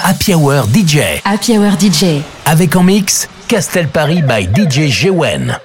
Happy Hour DJ. Happy Hour DJ. Avec en mix Castel Paris by DJ Jewen.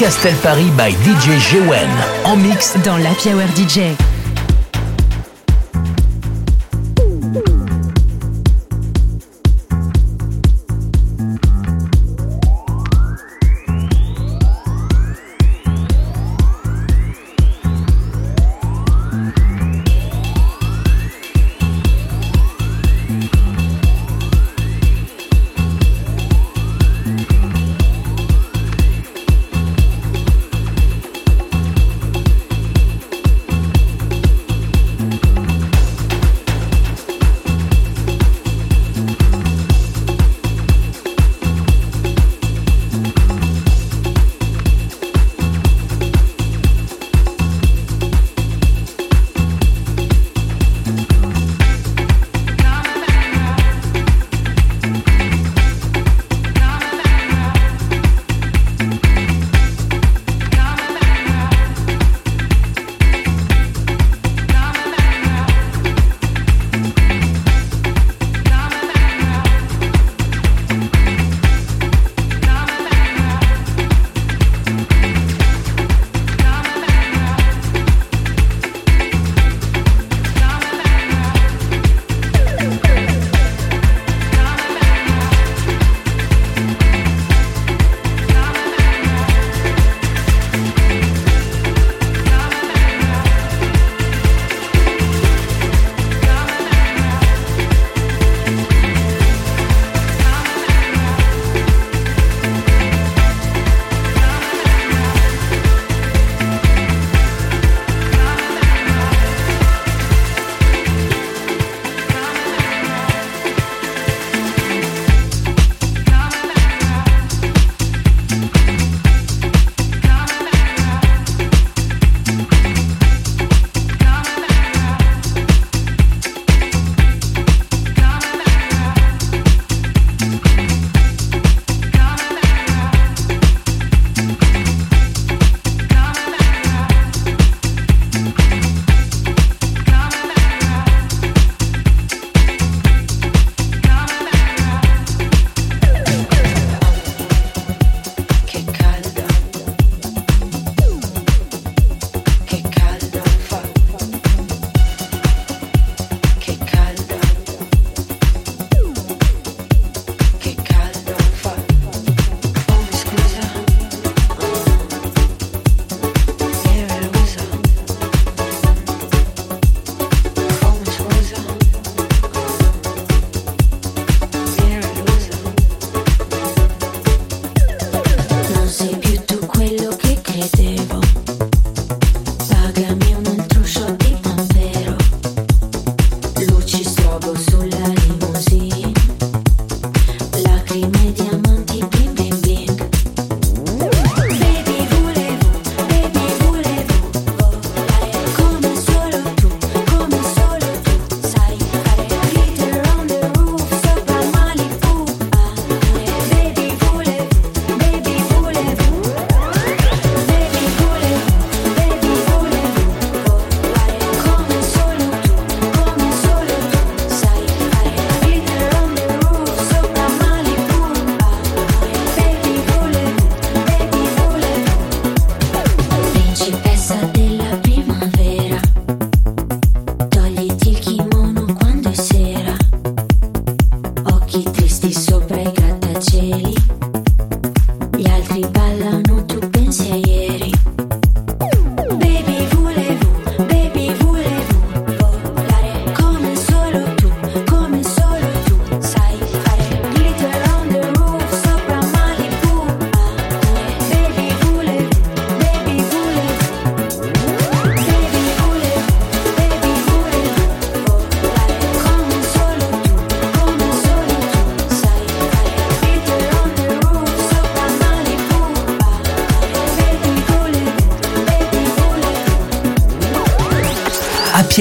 Castel Paris by DJ Jewen. En mix dans la DJ. table.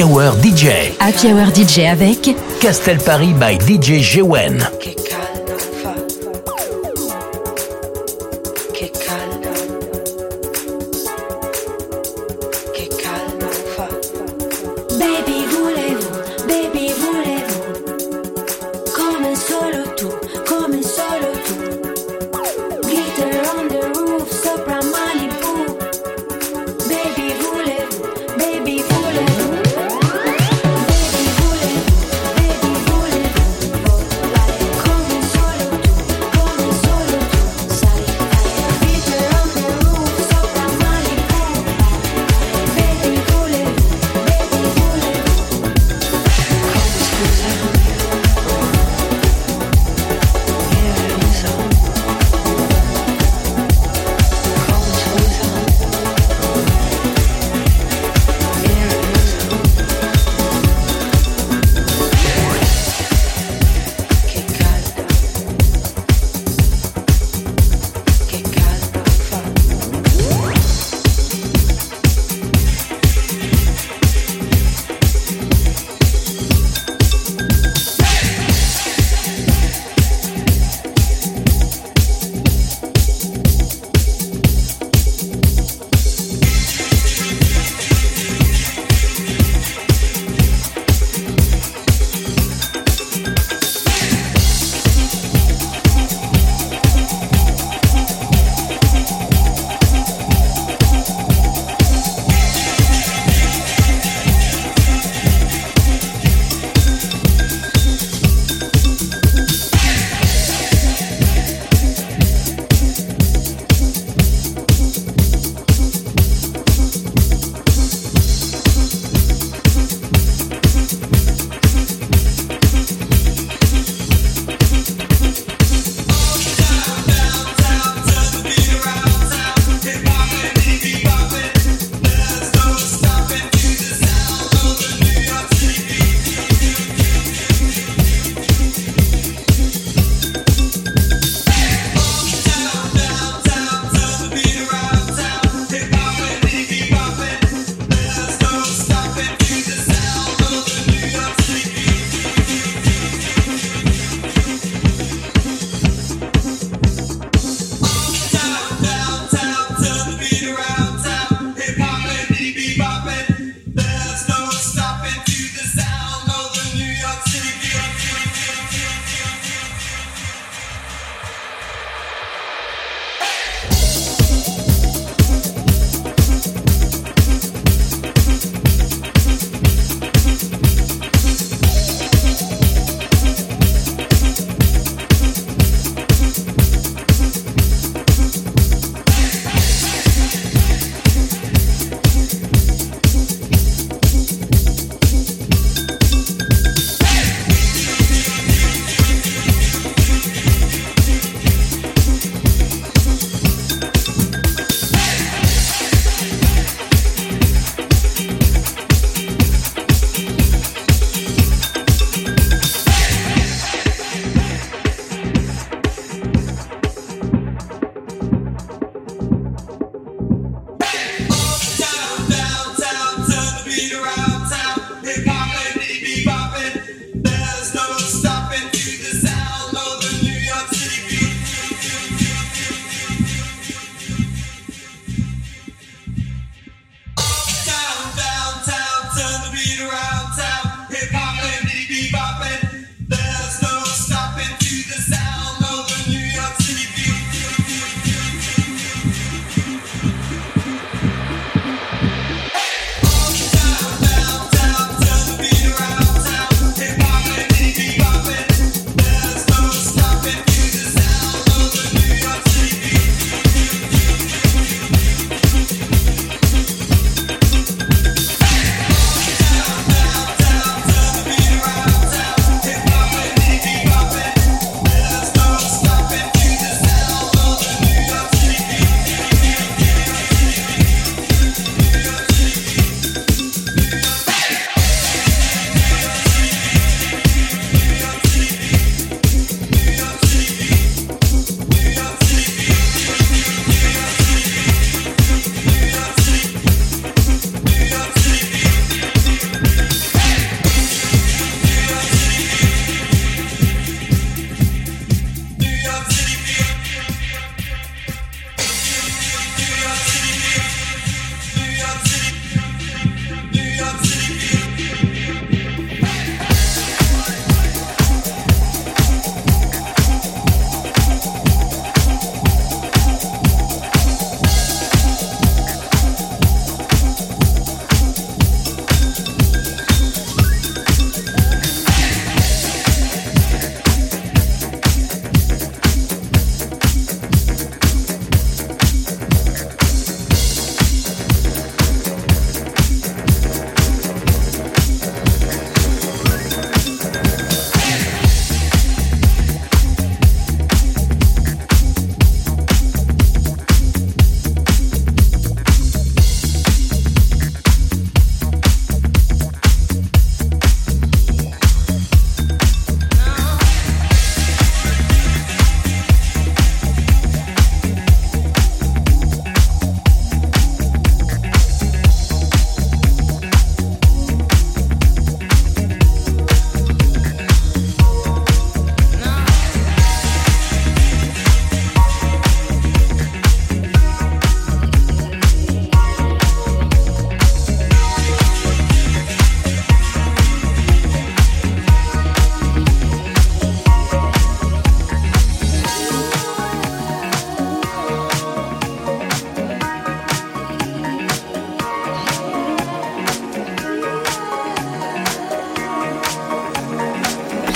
Hour DJ. Happy Hour DJ avec Castel Paris by DJ Jewen.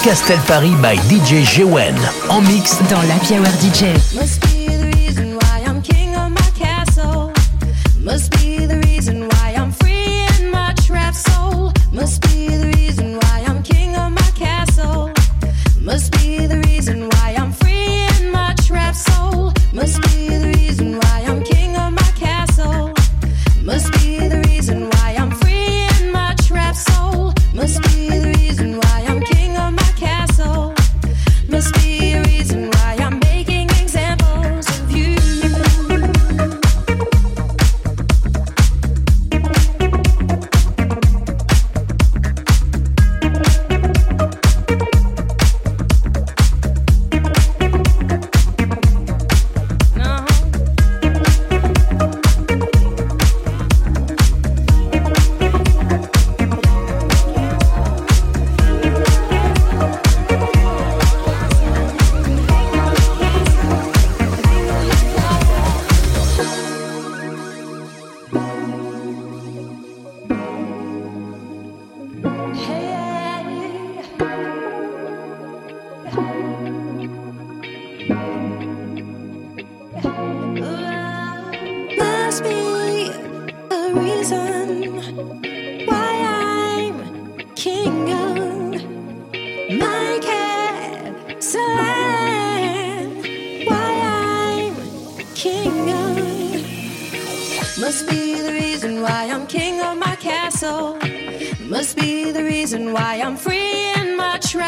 Castel Paris by DJ Jewen en mix dans la DJ.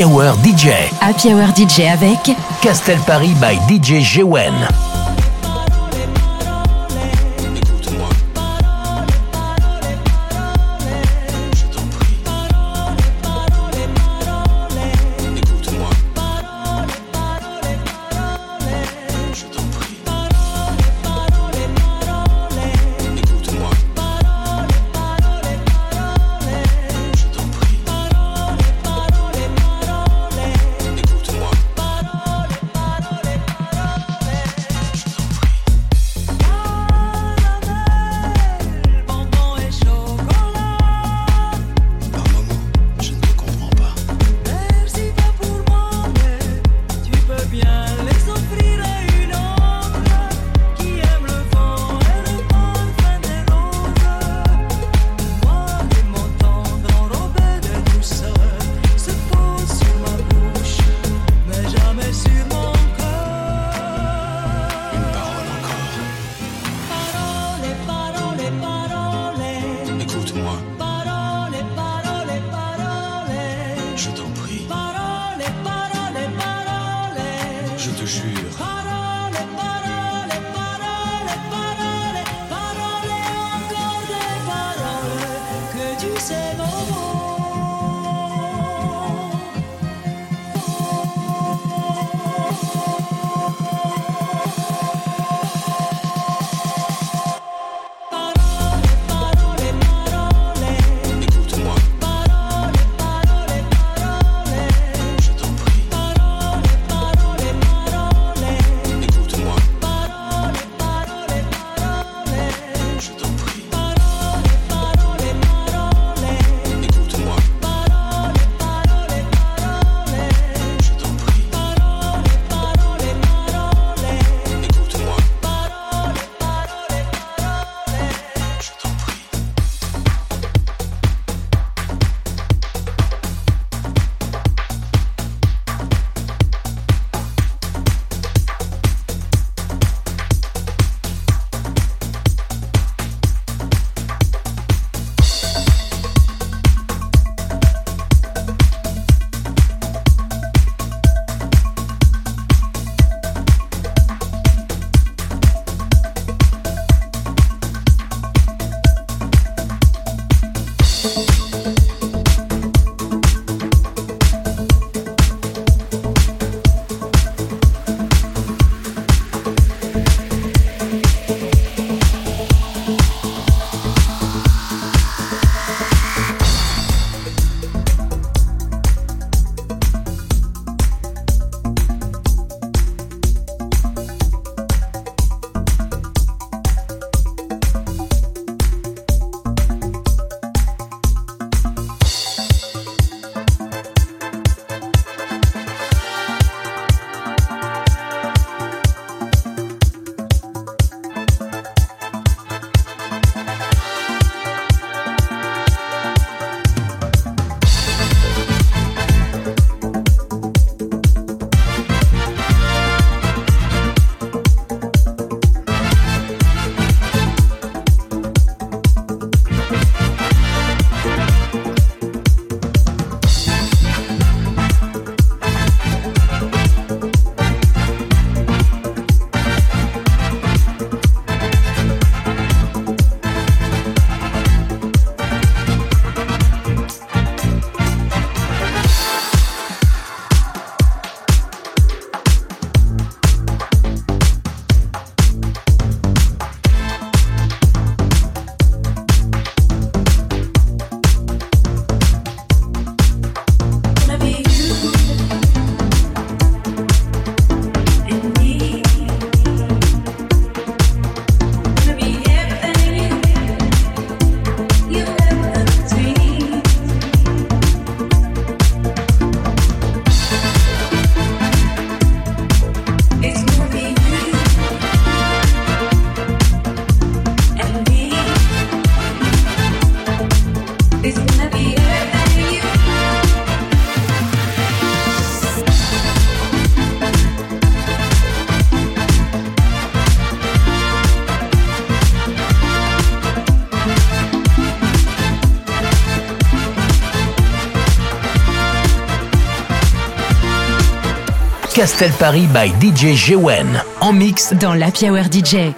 Happy Hour DJ. Avec Castel Paris by DJ Gewen. Castel Paris by DJ Jewen en mix dans l'Happy Hour DJ.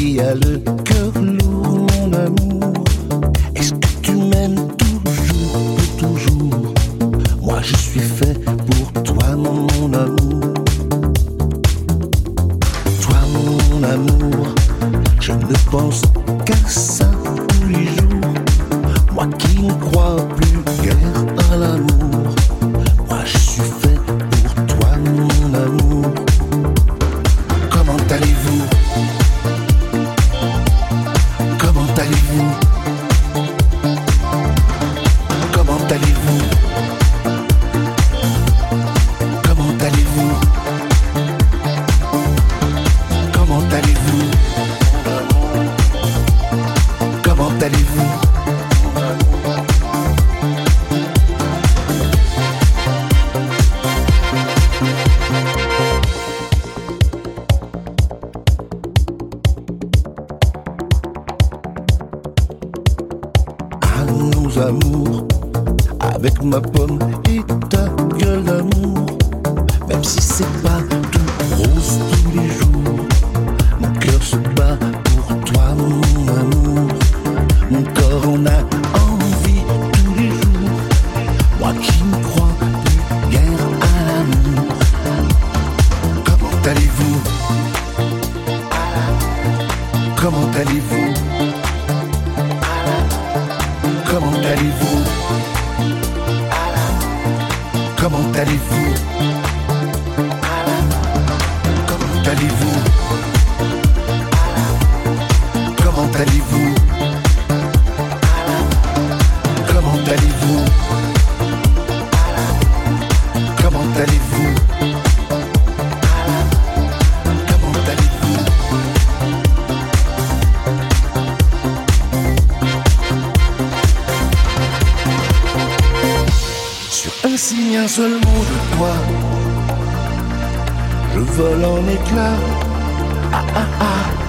qui a le cœur lourd. Avec ma pomme et ta gueule d'amour. Même si c'est pas tout rose tous les jours. Seul mot de toi, je vole en éclats. Ah ah ah,